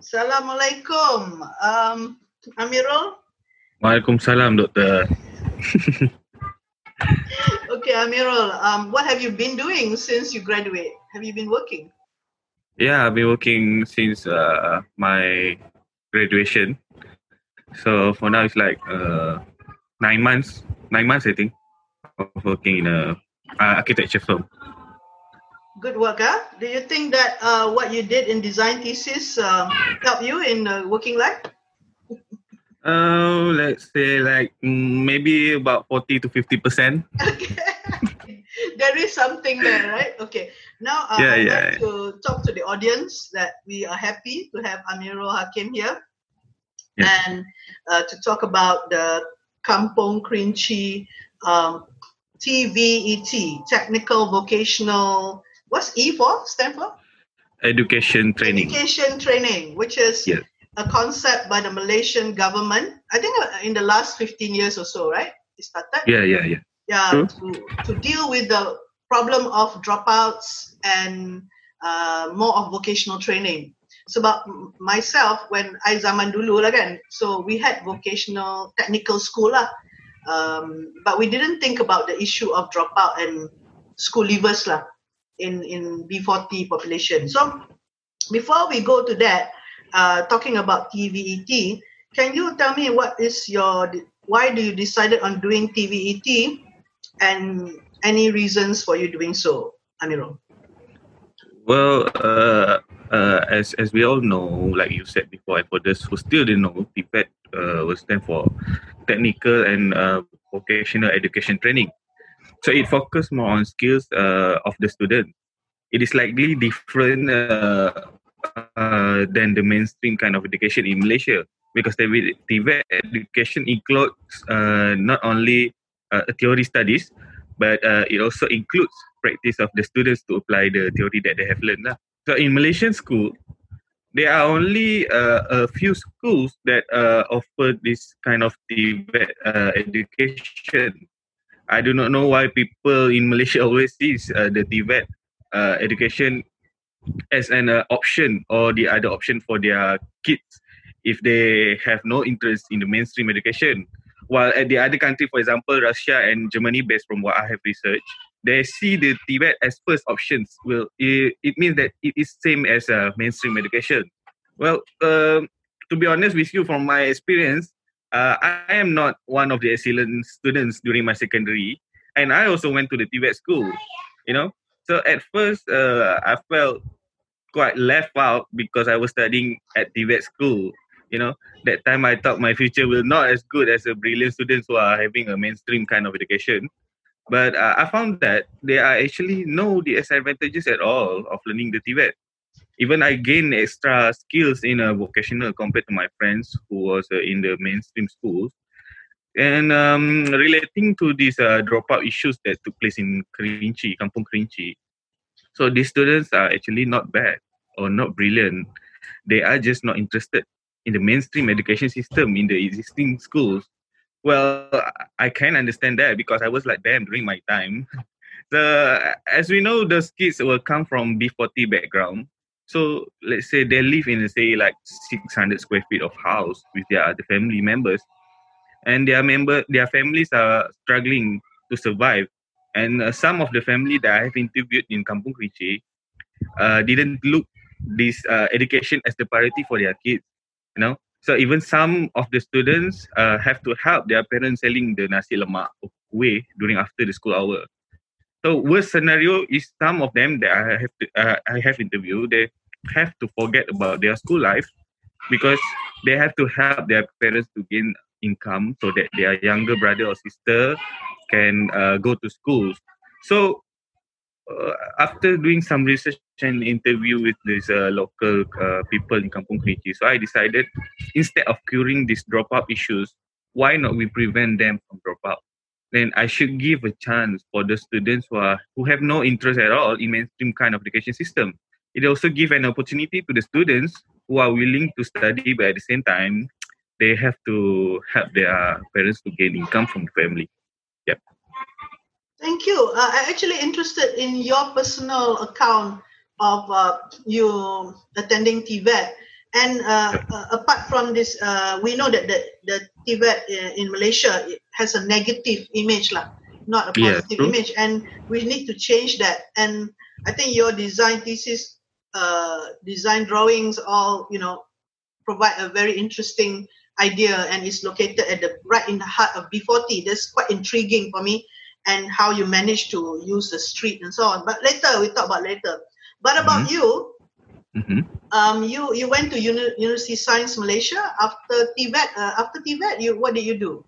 Assalamualaikum. Um, Amirul? Waalaikumsalam, Doktor. okay, Amirul, um, what have you been doing since you graduate? Have you been working? Yeah, I've been working since uh, my graduation. So for now, it's like uh, nine months. Nine months, I think, of working in a uh, architecture firm. Good work, huh? Do you think that uh, what you did in design thesis um, helped you in uh, working life? Uh, let's say like maybe about 40 to 50 percent. Okay. there is something there, right? Okay. Now uh, Yeah, I'd yeah, like to talk to the audience that we are happy to have Amirul Hakim here Yeah. and uh, to talk about the Kampung Kerinci um, TVET, Technical Vocational, what's E for, stand for? Education training. Education training, which is Yes. a concept by the Malaysian government. I think uh, in the last 15 years or so, right? It started. Yeah, yeah, yeah. Yeah, to, to deal with the problem of dropouts and uh, more of vocational training. So about myself, when I zaman dulu lah kan, so we had vocational technical school lah. Um, but we didn't think about the issue of dropout and school leavers lah in, in B40 population. So before we go to that, uh, talking about TVET, can you tell me what is your, why do you decided on doing TVET and any reasons for you doing so, Amirul? Well, uh, uh, as as we all know, like you said before, and for those who still didn't know, TVET uh, will stand for Technical and uh, Vocational Education Training. So it focuses more on skills uh, of the student. It is slightly different uh, uh, than the mainstream kind of education in Malaysia because the TVET education includes not only theory studies, but it also includes practice of the students to apply the theory that they have learned. Lah. So in Malaysian school, there are only uh, a few schools that uh, offer this kind of TVET uh, education. I do not know why people in Malaysia always sees uh, the TVET uh, education as an uh, option or the other option for their kids if they have no interest in the mainstream education. While at the other country, for example, Russia and Germany, based from what I have researched, they see the TVET as first options. Well, it, it means that it is same as a mainstream education. Well, um, to be honest with you, from my experience, uh, I am not one of the excellent students during my secondary, and I also went to the TVET school. You know, so at first uh, I felt quite left out because I was studying at TVET school. You know, that time I thought my future will not as good as the brilliant students who are having a mainstream kind of education. But uh, I found that there are actually no disadvantages at all of learning the TVET. Even I gained extra skills in a vocational compared to my friends who was uh, in the mainstream schools. And um, relating to these uh, dropout issues that took place in Kerinci, Kampung Kerinci, so these students are actually not bad or not brilliant. They are just not interested in the mainstream education system in the existing schools. Well, I can understand that because I was like them during my time. The as we know, those kids will come from B40 background. So let's say they live in say like 600 square feet of house with their other family members, and their member their families are struggling to survive. And uh, some of the family that I have interviewed in Kampung Kerinci uh, didn't look this uh, education as the priority for their kids. You know, so even some of the students uh, have to help their parents selling the nasi lemak way during after the school hour. So worst scenario is some of them that I have to, uh, I have interviewed. They have to forget about their school life because they have to help their parents to gain income so that their younger brother or sister can uh, go to schools. So uh, after doing some research and interview with these uh, local uh, people in Kampung Kerinci, so I decided instead of curing these dropout issues, why not we prevent them from dropout? Then I should give a chance for the students who are who have no interest at all in mainstream kind of education system. It also give an opportunity to the students who are willing to study, but at the same time, they have to help their parents to gain income from the family. Yep. Thank you. Uh, I'm actually interested in your personal account of uh, you attending TVET And uh, uh, apart from this, uh, we know that the, the TVET in Malaysia has a negative image, lah, not a positive true. image. And we need to change that. And I think your design thesis, uh, design drawings, all, you know, provide a very interesting idea and is located at the right in the heart of B40. That's quite intriguing for me and how you manage to use the street and so on. But later, we talk about later. But about Mhm. you, hmm um, you you went to Uni- University Science Malaysia after TVET. Uh, after TVET, you what did you do?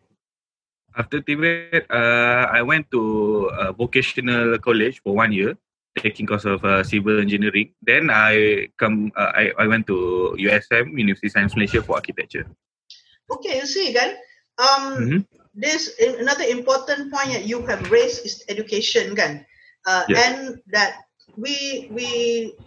After TVET, uh, I went to a vocational college for one year, taking course of uh, civil engineering. Then I come, uh, I, I went to USM, University Science Malaysia for architecture. Okay, you see again. Um, Mhm. this another important point that you have raised is education, kan? Uh, Yes. And that we we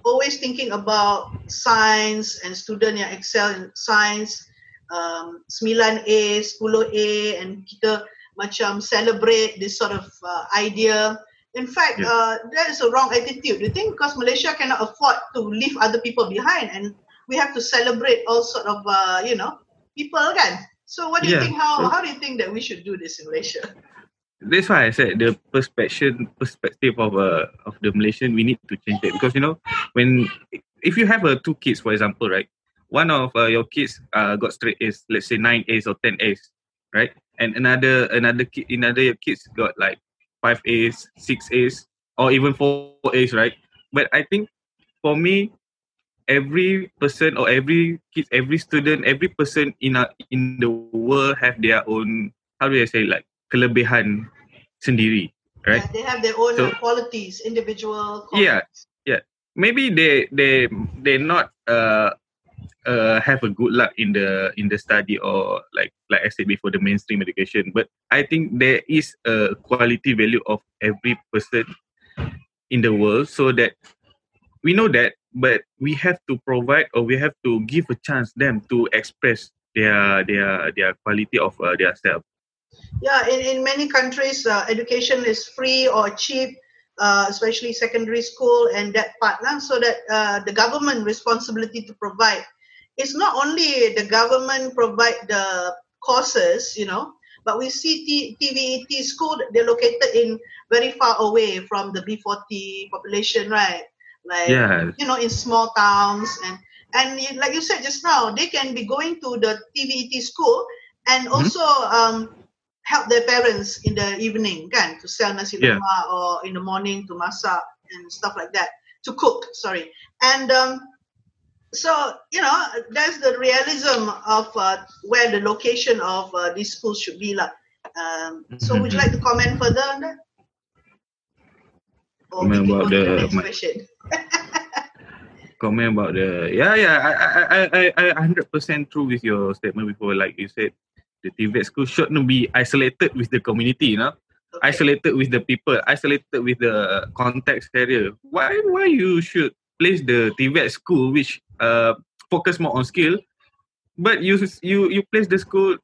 always thinking about science and student yang excel in science, um, 9 A, 10 A, and kita macam celebrate this sort of uh, idea. In fact, Yeah. uh, that is a wrong attitude. You think because Malaysia cannot afford to leave other people behind, and we have to celebrate all sort of uh, you know people, again. So what do you think? How how do you think that we should do this in Malaysia? That's why I said the perspective perspective of uh, of the Malaysian we need to change that because you know when if you have uh, two kids for example right one of uh, your kids uh, got straight A's let's say nine A's or ten A's right and another another kid another kids got like five A's six A's or even four A's right but I think for me every person or every kid every student every person in a, in the world have their own how do I say like kelebihan sendiri right Yeah, they have their own So- uh, qualities, individual. Yeah, yeah. maybe they they they not uh uh have a good luck in the in the study or like like I said before the mainstream education but I think there is a quality value of every person in the world so that we know that but we have to provide or we have to give a chance them to express their their their quality of uh, their self Yeah, in, in many countries, uh, education is free or cheap, uh, especially secondary school and that part. Lah, so that uh, the government responsibility to provide. It's not only the government provide the courses, you know, but we see T- TVET school, they're located in very far away from the B40 population, right? Like, yeah you know, in small towns and and like you said just now, they can be going to the TVET school and Mhm. also um, help their parents in the evening, kan, to sell nasi Yeah. lemak or in the morning to masak and stuff like that, to cook. Sorry, and um, so you know that's the realism of uh, where the location of uh, these schools should be, lah. Um, so would you like to comment further on that? Or Comment about the the- my- question. comment about the yeah yeah I I I I I hundred percent true with your statement before like you said the TVET school should not be isolated with the community you know Okay. isolated with the people isolated with the context area why why you should place the TVET school which uh focus more on skill but you you you place the school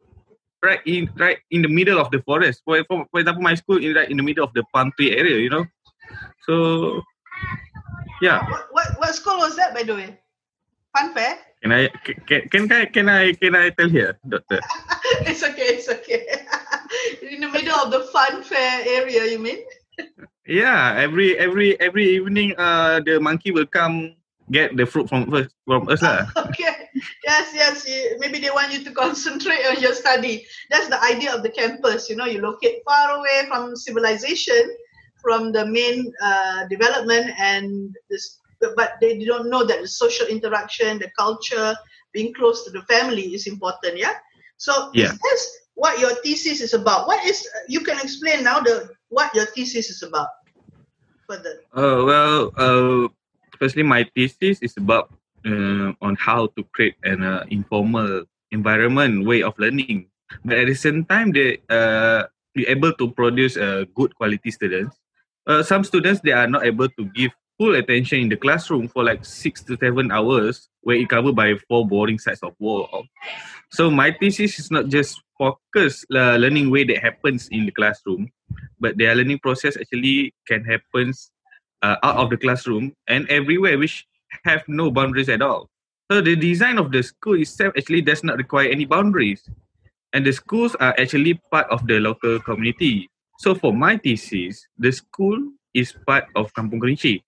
right in right in the middle of the forest for for, for example my school is right in the middle of the palm tree area you know so yeah What, what what school was that, by the way? Fun fair? Can I can can I can I can I tell here, doctor? it's okay, it's okay. In the middle of the fun fair area, you mean? Yeah, every every every evening, uh, the monkey will come get the fruit from us from us lah. Okay. Yes, yes. Maybe they want you to concentrate on your study. That's the idea of the campus. You know, you locate far away from civilization, from the main uh, development, and this. But they don't know that the social interaction, the culture, being close to the family is important. Yeah. So Yeah. is this what your thesis is about? What is you can explain now the what your thesis is about further. Uh, well, uh, firstly, my thesis is about uh, on how to create an uh, informal environment way of learning, but at the same time, they uh, be able to produce uh, good quality students. Uh, some students they are not able to give full attention in the classroom for like six to seven hours, where it covered by four boring sides of wall. So my thesis is not just focus uh, learning way that happens in the classroom, but their learning process actually can happen uh, out of the classroom and everywhere which have no boundaries at all So the design of the school itself actually does not require any boundaries. And the schools are actually part of the local community. So for my thesis, the school is part of Kampung Kerinci.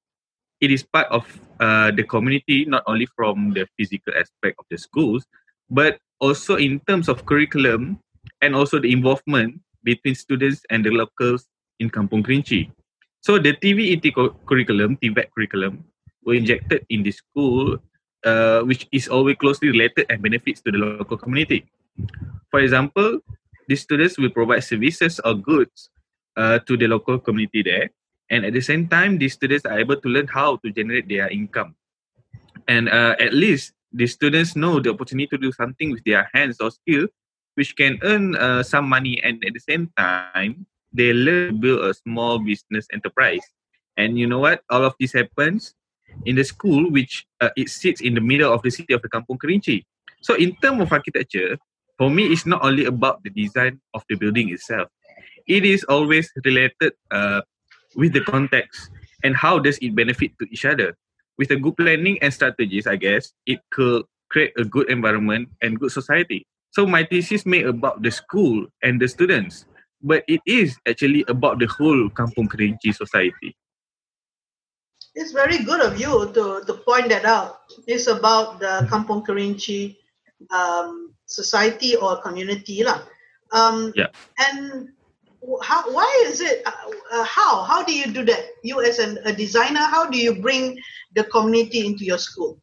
It is part of uh, the community, not only from the physical aspect of the schools, but also in terms of curriculum and also the involvement between students and the locals in Kampung Kerinci. So the TVET curriculum, TVET curriculum, were injected in the school, uh, which is always closely related and benefits to the local community. For example, the students will provide services or goods uh, to the local community there, and at the same time, the students are able to learn how to generate their income. And uh, at least the students know the opportunity to do something with their hands or skill, which can earn uh, some money, and at the same time, they learn to build a small business enterprise. And you know what? All of this happens in the school, which uh, it sits in the middle of the city of the Kampung Kerinci. So, in terms of architecture, for me, it's not only about the design of the building itself. It is always related uh, with the context and how does it benefit to each other. With a good planning and strategies, I guess it could create a good environment and good society. So my thesis made about the school and the students, but it is actually about the whole Kampung Kerinci society. It's very good of you to, to point that out. It's about the Kampung Kerinci um, society or community. Lah. Um, yeah. And how, why is it, uh, uh, how? How do you do that? You as an, a designer, how do you bring the community into your school?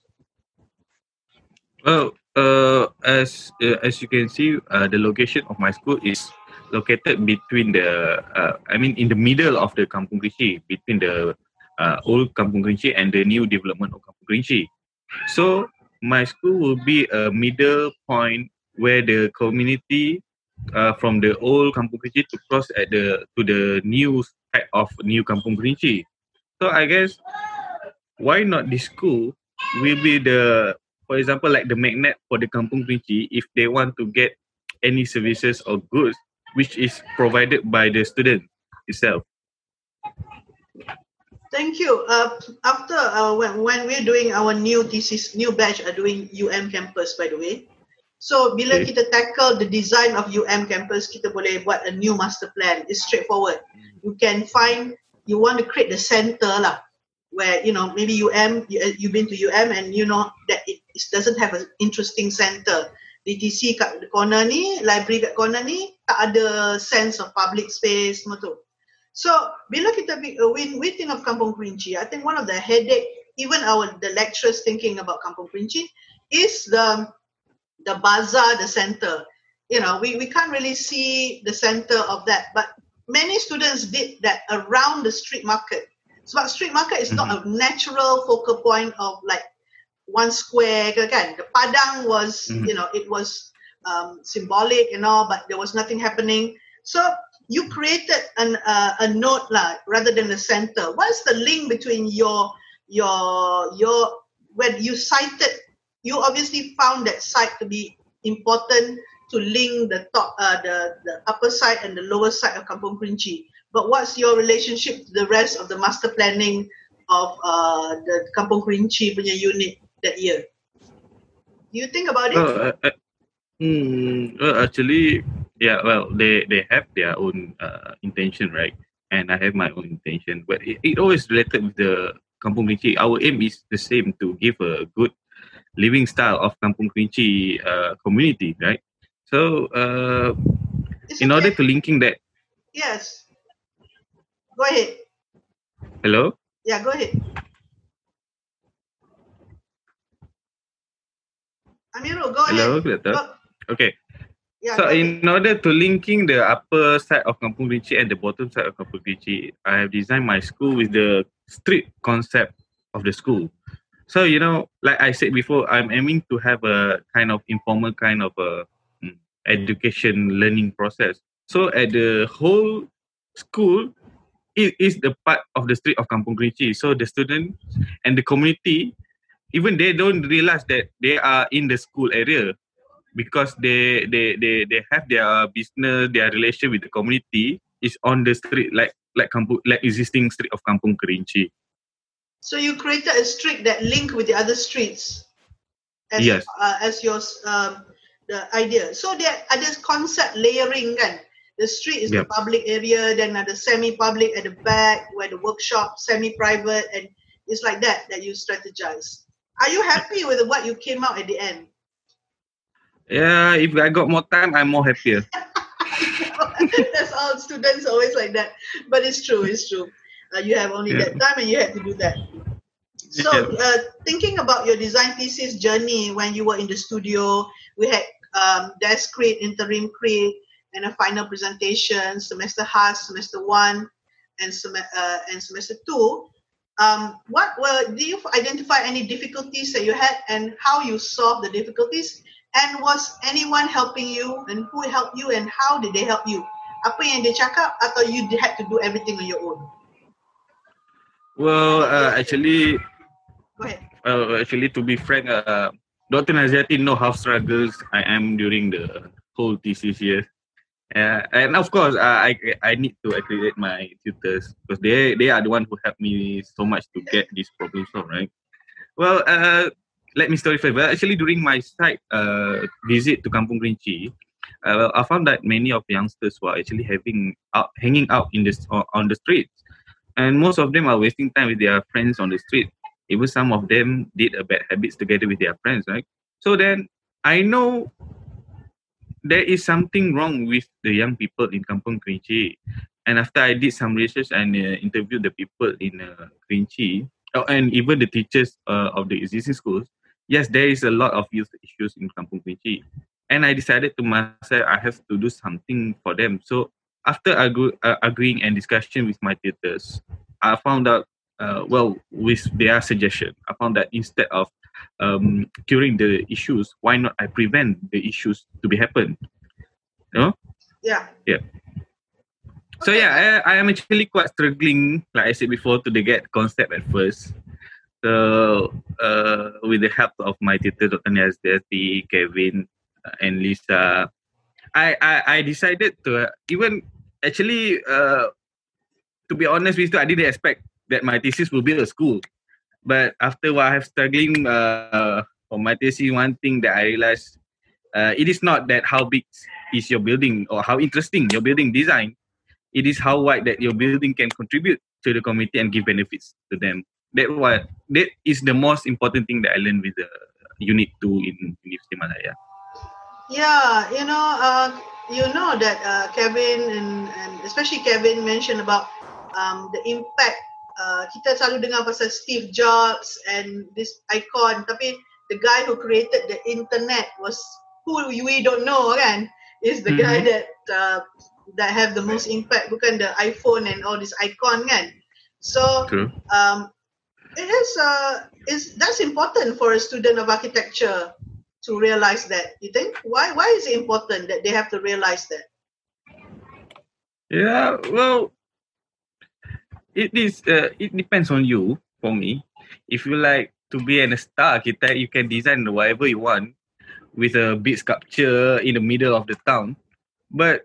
Well, uh, as uh, as you can see, uh, the location of my school is located between the, uh, I mean, in the middle of the Kampung Kerinci, between the uh, old Kampung Kerinci and the new development of Kampung Kerinci. So my school will be a middle point where the community uh, from the old Kampung Kerinci to cross at the to the new side of new Kampung Kerinci. So I guess why not this school will be the for example like the magnet for the Kampung Kerinci if they want to get any services or goods which is provided by the student itself. Thank you. Uh, after uh, when, when we're doing our new thesis, new batch are doing UM campus by the way. So bila okay. kita tackle the design of UM campus, kita boleh buat a new master plan. It's straightforward. You can find you want to create the center lah, where you know maybe UM you, uh, you've been to UM and you know that it, it doesn't have an interesting center. DTC kat corner ni, library kat corner ni tak ada sense of public space semua tu. So bila kita uh, when we think of Kampung Kerinci, I think one of the headache, even our the lecturers thinking about Kampung Kerinci, is the the bazaar, the center. You know, we, we can't really see the center of that, but many students did that around the street market. So street market is mm-hmm. not a natural focal point of like one square again. The Padang was, mm-hmm. you know, it was um, symbolic and all, but there was nothing happening. So you created an, uh, a node lah, rather than a center. What's the link between your your your when you cited? You obviously found that site to be important to link the top, uh, the the upper side and the lower side of Kampung Kerinci. But what's your relationship to the rest of the master planning of uh, the Kampung Kerinci punya unit that year? Do you think about it? Uh, uh, mm, well, actually, yeah well they they have their own uh, intention right? And i have my own intention. But it, it always related with the kampung kerinci our aim is the same to give a good living style of kampung kerinci uh, community right? So uh, in okay. order to linking that yes. Go ahead. Hello? Yeah go ahead Amirul, go Hello, ahead. Hello, Okay. Yeah, so in order to linking the upper side of Kampung Kerinci and the bottom side of Kampung Kerinci, I have designed my school with the street concept of the school. So you know, like I said before, I'm aiming to have a kind of informal kind of a um, education learning process. So at the whole school, it is the part of the street of Kampung Kerinci. So the students and the community, even they don't realize that they are in the school area because they they they they have their business their relation with the community is on the street like like kampung like existing street of kampung kerinci so you created a street that link with the other streets as Yes. uh, as your um, the idea. So there are this concept layering kan. The street is the public area, then the semi-public at the back, where the workshop semi-private, and it's like that that you strategize. Are you happy with what you came out at the end? Yeah, if I got more time, I'm more happier. That's all students always like that, but it's true. It's true. Uh, you have only Yeah. that time, and you had to do that. So, Yeah. uh, thinking about your design thesis journey when you were in the studio, we had um, desk crit, interim crit, and a final presentation, semester has, semester one, and, sem- uh, and semester two. Um, what were, do you identify any difficulties that you had and how you solved the difficulties? And was anyone helping you and who helped you and how did they help you? Apa yang dia cakap atau you had to do everything on your own? Well, uh, actually, Go ahead. uh, actually, to be frank, uh, Dr. Naziati know how struggles I am during the whole thesis year. Uh, and of course, uh, I I need to accredit my tutors because they they are the one who helped me so much to get this problem solved, right? Well, uh, let me story first. Actually, during my site uh, visit to Kampung Kerinci, uh, I found that many of youngsters were actually having out, hanging out in this on the streets, and most of them are wasting time with their friends on the street even some of them did a bad habits together with their friends right so then i know there is something wrong with the young people in kampung kerinci. And after i did some research and uh, interviewed the people in uh, kerinci oh, and even the teachers uh, of the existing schools yes there is a lot of youth issues in kampung kerinci. And i decided to myself i have to do something for them. So after argue, uh, agreeing and discussion with my tutors i found out uh, well, with their suggestion, I found that instead of um, curing the issues, why not I prevent the issues to be happen? You Yeah. Yeah. So yeah, I, I am actually quite struggling, like I said before, to the get concept at first. So uh, with the help of my tutor, Dr. Naziati, Kevin, uh, and Lisa, I, I, I decided to uh, even actually, uh, to be honest with you, I didn't expect that my thesis will be a school. But after while I have struggling uh, for my thesis, one thing that I realized uh, it is not that how big is your building or how interesting your building design. It is how wide that your building can contribute to the community and give benefits to them. That what that is the most important thing that I learned with the unit two in University Malaya. Yeah, you know, uh, you know that uh, Kevin and, and especially Kevin mentioned about um, the impact. Uh, kita selalu dengar pasal Steve Jobs and this icon, tapi the guy who created the internet was who we don't know kan? Is the guy Mhm. that uh, that have the most impact, bukan the iPhone and all this icon kan? So True. um, it is uh, is that's important for a student of architecture to realize that. You think why why is it important that they have to realize that? Yeah, well, it is. Uh, it depends on you. For me, if you like to be an star architect, you can design whatever you want with a big sculpture in the middle of the town. But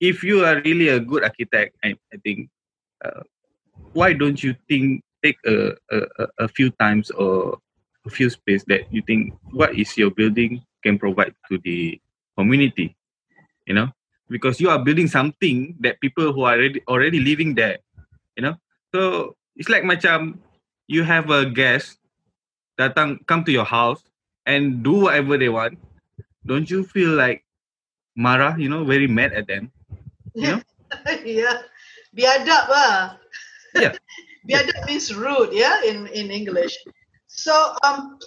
if you are really a good architect, I, I think, uh, why don't you think take a, a a- few times or a few space that you think what is your building can provide to the community, you know? because you are building something that people who are already already living there you know so it's like macam you have a guest datang come to your house and do whatever they want don't you feel like marah you know very mad at them You know? yeah, biadab lah. Yeah. biadab means rude, yeah, in in English. So um,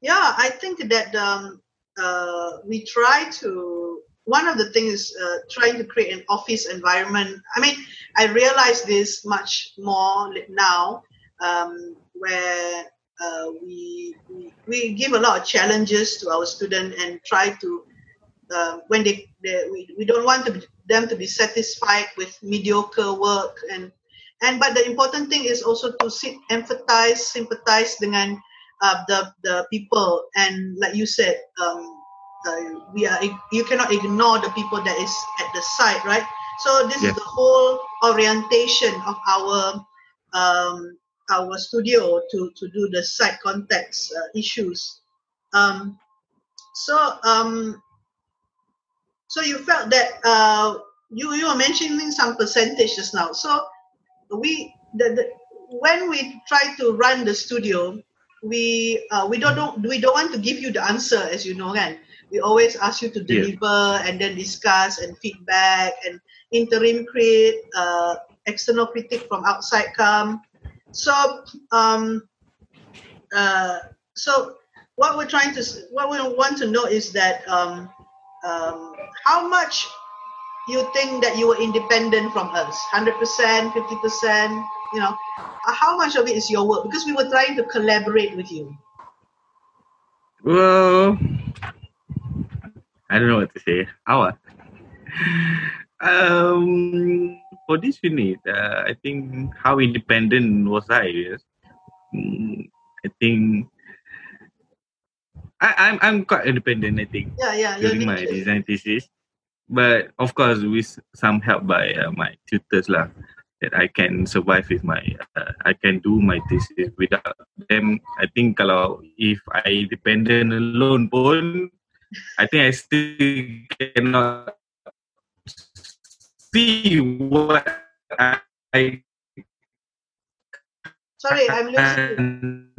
yeah, I think that um, uh, we try to. One of the things is uh, trying to create an office environment. I mean, I realize this much more now, um, where uh, we, we we give a lot of challenges to our student and try to uh, when they, they we, we don't want to be, them to be satisfied with mediocre work and and but the important thing is also to sit, empathize sympathize dengan uh, the the people and like you said um, uh, we are you cannot ignore the people that is at the site right so this is the whole orientation of our um, our studio to to do the site context uh, issues Um, so um, so you felt that uh, you you were mentioning some percentages now. So we the, the when we try to run the studio, we uh, we don't, don't we don't want to give you the answer as you know, kan? We always ask you to deliver yeah. and then discuss and feedback and interim crit uh, external critic from outside come. So um, uh, so what we're trying to what we want to know is that um, um, how much you think that you were independent from us 100% 50% you know uh, how much of it is your work because we were trying to collaborate with you well i don't know what to say how um for this unit uh, i think how independent was i yes mm, i think I, I'm I'm quite independent. I think. Yeah, yeah. During my design thesis, but of course with some help by uh, my tutors lah, that I can survive with my uh, I can do my thesis without them. I think kalau if I dependent alone pun, I think I still cannot see what I. Sorry, I'm losing.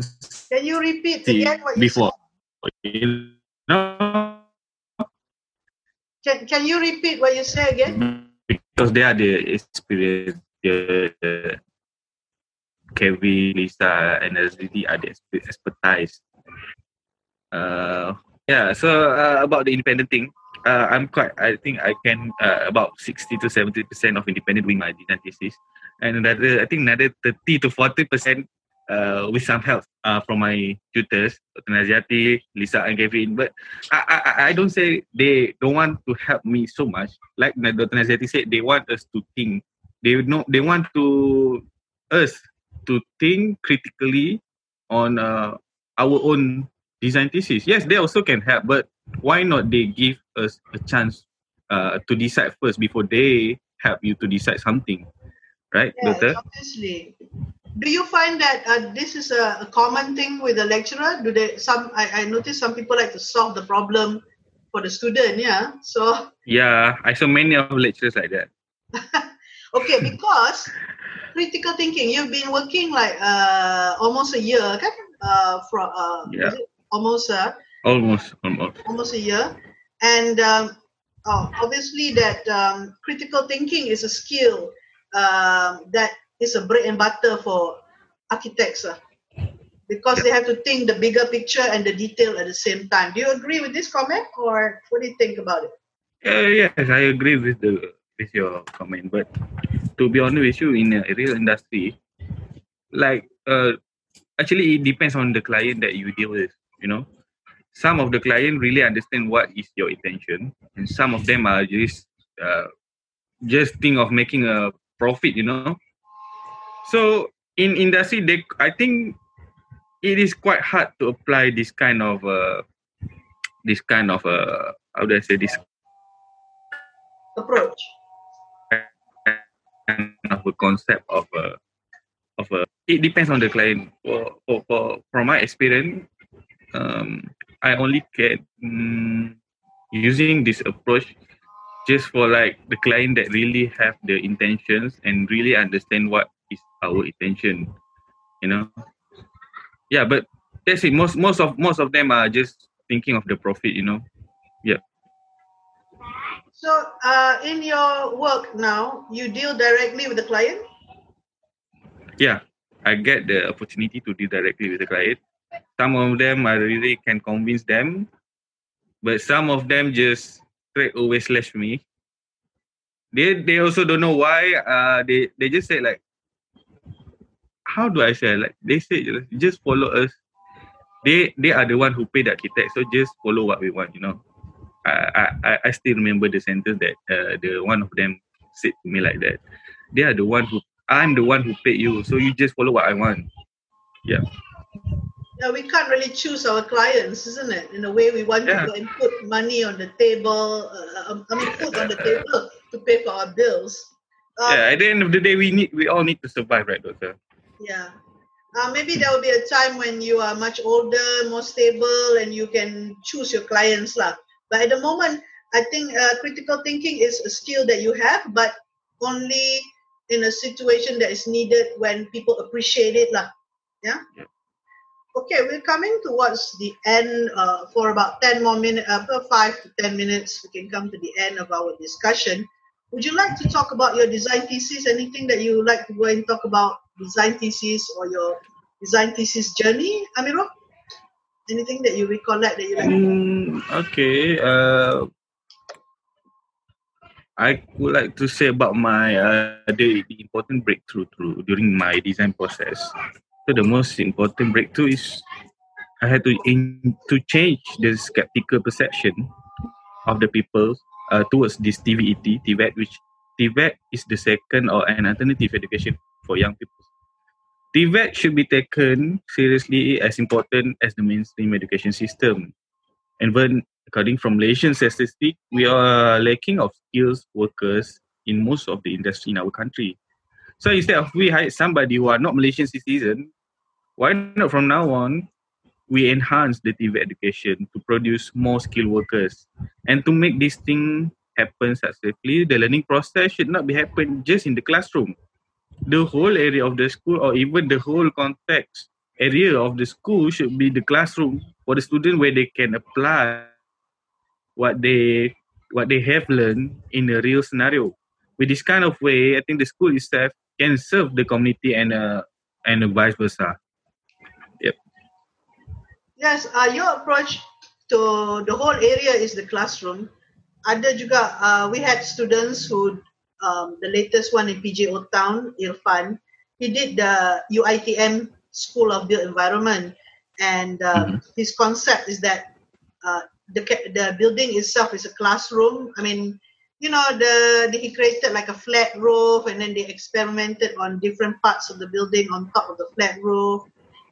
Can you repeat again what you before? Said? know can, can you repeat what you say again because they are the experience the Kevin, Lisa, and SDD are the expertise. Uh, yeah, so uh, about the independent thing, uh, I'm quite, I think I can, uh, about 60 to 70% of independent doing my design thesis. And another, I think another 30 to 40% uh, with some help uh, from my tutors, Dr. Naziati, Lisa, and Kevin. But I, I, I don't say they don't want to help me so much. Like Dr. Naziati said, they want us to think. They know they want to us to think critically on uh, our own design thesis. Yes, they also can help, but why not they give us a chance uh, to decide first before they help you to decide something, right, Doctor? Obviously, do you find that uh, this is a, a, common thing with the lecturer? Do they some? I, I notice some people like to solve the problem for the student. Yeah. So. Yeah, I saw many of lecturers like that. okay, because critical thinking. You've been working like uh, almost a year, kan? Uh, from uh, yeah. Almost uh, almost almost almost a year, and um, oh, obviously that um, critical thinking is a skill um, that is a bread and butter for architects uh, because they have to think the bigger picture and the detail at the same time. Do you agree with this comment or what do you think about it? Uh, yes, I agree with the with your comment. But to be honest with you, in a real industry, like uh, actually it depends on the client that you deal with. You know, some of the client really understand what is your intention, and some of them are just uh, just think of making a profit. You know, so in industry, they I think it is quite hard to apply this kind of uh, this kind of uh, how do I say this? Approach. Kind of a concept of a of a it depends on the client. For for, for from my experience um i only get um, using this approach just for like the client that really have the intentions and really understand what is our intention you know? Yeah but that's it. Most most of most of them are just thinking of the profit you know? Yeah. So uh, in your work now you deal directly with the client? Yeah. I get the opportunity to deal directly with the client some of them i really can convince them but some of them just straight away slash me they they also don't know why uh they they just say like how do I say like they say just follow us. They they are the one who pay the architect, so just follow what we want. You know, I I I still remember the sentence that uh, the one of them said to me like that. They are the one who I'm the one who paid you, so you just follow what I want. Yeah. Yeah, we can't really choose our clients, isn't it? In a way, we want yeah. to go and put money on the table. Uh, um, I mean, food on the table to pay for our bills. Um, yeah, at the end of the day, we need we all need to survive, right, doctor? Yeah. Uh, maybe there will be a time when you are much older, more stable, and you can choose your clients lah. But at the moment, I think uh, critical thinking is a skill that you have, but only in a situation that is needed when people appreciate it lah. Yeah. yeah. Okay, we're coming towards the end uh, for about 10 more minutes, uh, 5 to 10 minutes. We can come to the end of our discussion. Would you like to talk about your design thesis? Anything that you would like to go and talk about design thesis or your design thesis journey, Amirul? Anything that you recollect that you like? Mm, okay. Uh, I would like to say about my uh, the, the important breakthrough through during my design process. So the most important breakthrough is I had to in, to change the skeptical perception of the people uh, towards this TVET, TVET, which TVET is the second or an alternative education for young people. TVET should be taken seriously as important as the mainstream education system. And when, according from Malaysian statistics, we are lacking of skills workers in most of the industry in our country. So instead of we hire somebody who are not Malaysian citizen, why not from now on we enhance the TVET education to produce more skilled workers? And to make this thing happen successfully the learning process should not be happen just in the classroom. The whole area of the school or even the whole context area of the school should be the classroom for the student where they can apply what they what they have learned in a real scenario. With this kind of way i think the school itself can serve the community and uh, and vice versa yep yes uh, your approach to the whole area is the classroom ada juga uh, we had students who um, the latest one in PJO Town, Irfan, he did the UITM School of Built Environment, and um, mm-hmm. his concept is that uh, the the building itself is a classroom. I mean, you know, the, the he created like a flat roof, and then they experimented on different parts of the building on top of the flat roof,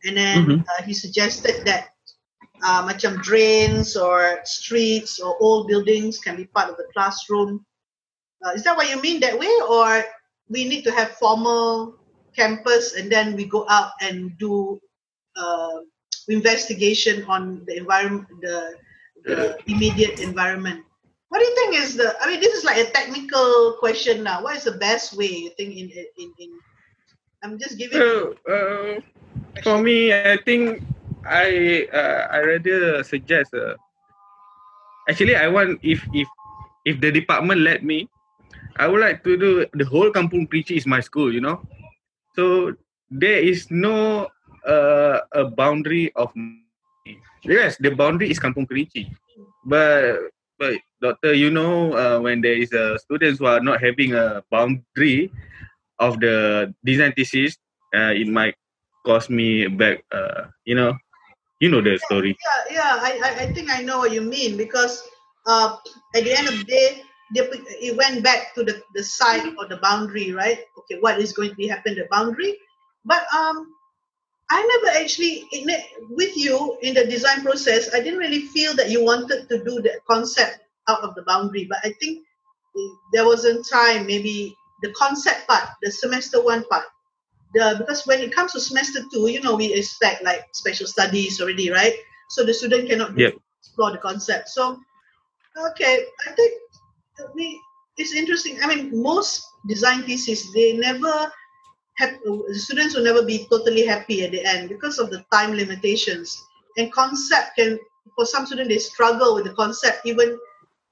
and then mm-hmm. uh, he suggested that uh, macam drains or streets or old buildings can be part of the classroom. Uh, is that what you mean that way, or we need to have formal campus and then we go out and do uh, investigation on the environment, the, the immediate environment? What do you think is the? I mean, this is like a technical question now. What is the best way you think in in in? I'm just giving. Uh, uh, for me, I think I uh, I rather suggest. Uh, actually, I want if if if the department let me, I would like to do the whole Kampung Kerinci is my school, you know. So there is no uh, a boundary of yes, the boundary is Kampung Kerinci, but but doctor, you know, uh, when there is a students who are not having a boundary of the design thesis, uh, it might cost me back. Uh, you know, you know the story. Yeah, yeah, I, I think I know what you mean because uh, at the end of the day, it went back to the, the side or the boundary, right? Okay, what is going to be happen the boundary? But um, I never actually with you in the design process. I didn't really feel that you wanted to do the concept out of the boundary, but I think there wasn't time. Maybe the concept part, the semester one part, the because when it comes to semester two, you know, we expect like special studies already, right? So the student cannot yep. explore the concept. So okay, I think we it's interesting. I mean, most design theses they never students will never be totally happy at the end because of the time limitations. And concept can for some students they struggle with the concept even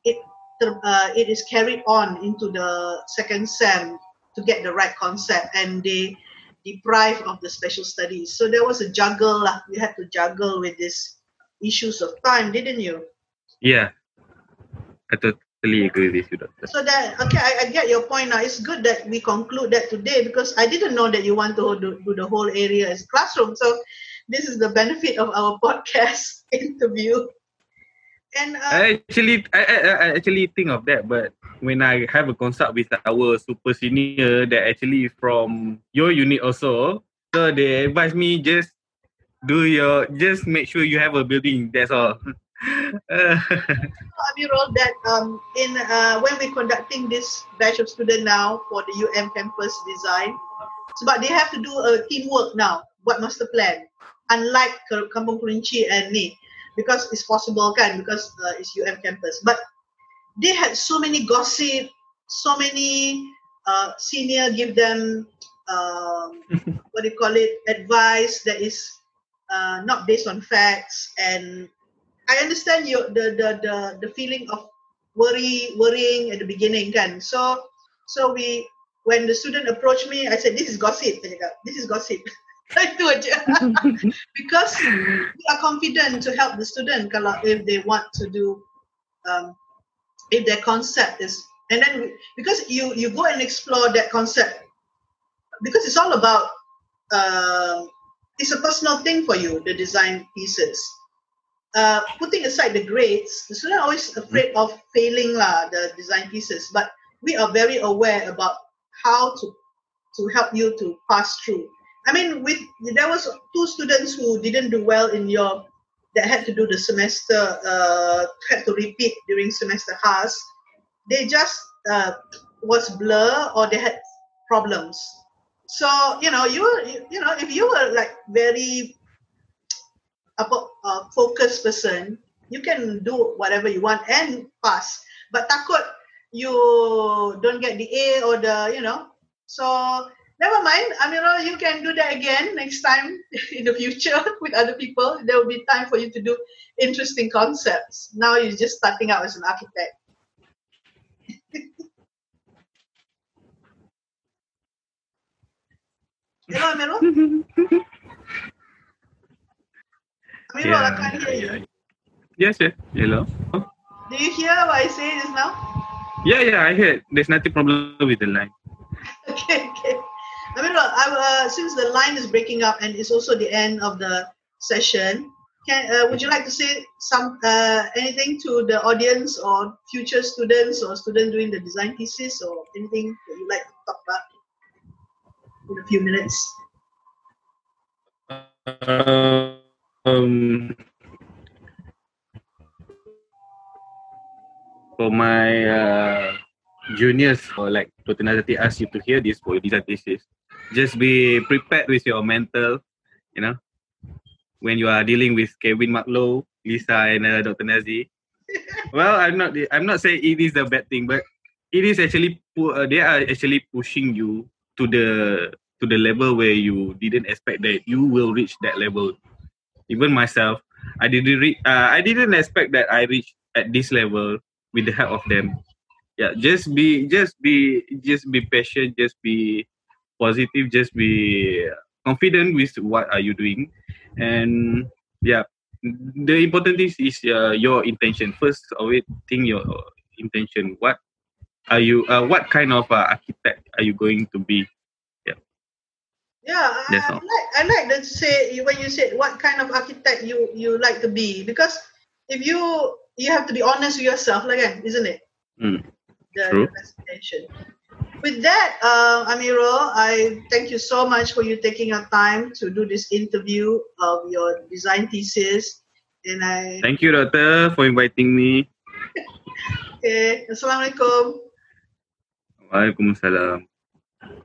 it uh, it is carried on into the second sem to get the right concept and they deprive of the special studies. So there was a juggle. We had to juggle with these issues of time, didn't you? Yeah, I thought totally agree with you, doctor. So that okay, I, I, get your point now. It's good that we conclude that today because I didn't know that you want to do, do the whole area as classroom. So this is the benefit of our podcast interview. And uh, I actually, I, I, I actually think of that, but when I have a consult with our super senior that actually from your unit also, so they advise me just do your, just make sure you have a building. That's all. Amirul, that um, in uh, when we're conducting this batch of students now for the UM campus design, so, but they have to do a teamwork now. buat master plan. Unlike Kampung Kerinci and me, because it's possible kan, because uh, it's UM campus. But they had so many gossip, so many uh, senior give them um, what do you call it, advice that is uh, not based on facts. And I understand you the, the the the feeling of worry worrying at the beginning kan. So so we when the student approached me, I said, this is gossip. This is gossip. Itu aja. because we are confident to help the student kalau if they want to do, um, if their concept is, and then we, because you you go and explore that concept, because it's all about, uh, it's a personal thing for you, the design pieces. Uh, putting aside the grades, the student always afraid of failing lah, the design pieces, but we are very aware about how to to help you to pass through. I mean, with there was two students who didn't do well in your that had to do the semester uh, had to repeat during semester has. They just uh, was blur or they had problems. So you know you you know if you were like very a uh, focused person, you can do whatever you want and pass. But takut you don't get the A or the, you know. So never mind. Amira, you can do that again next time in the future with other people. There will be time for you to do interesting concepts. Now you're just starting out as an architect. Hello, Amirul. Amirul, yeah, I can't hear yeah, you. Yes, yes. Hello. Do you hear what I say just now? Yeah, yeah, I hear. There's nothing problem with the line. okay, okay. I mean, look, I, uh, since the line is breaking up and it's also the end of the session, can uh, would you like to say some uh, anything to the audience or future students or students doing the design thesis or anything that you'd like to talk about in a few minutes? Um, for my uh, juniors or like Dr. Naziati ask you to hear this for your thesis, just be prepared with your mental, you know, when you are dealing with Kevin Marlowe, Lisa, and uh, Dr. Nazi. well, I'm not. I'm not saying it is a bad thing, but it is actually uh, they are actually pushing you to the to the level where you didn't expect that you will reach that level. Even myself, I didn't re- uh, I didn't expect that I reached at this level with the help of them. Yeah just be just be just be patient just be positive just be confident with what are you doing. And yeah the important thing is uh, your intention. First always think your intention. What are you uh, what kind of uh, architect are you going to be yeah I, I like i like to say when you said what kind of architect you you like to be because if you you have to be honest with yourself again, isn't it? Mm. The True. investigation. With that, uh, Amirul, I thank you so much for you taking your time to do this interview of your design thesis. And I thank you, Doctor, for inviting me. okay, Assalamualaikum. Waalaikumsalam.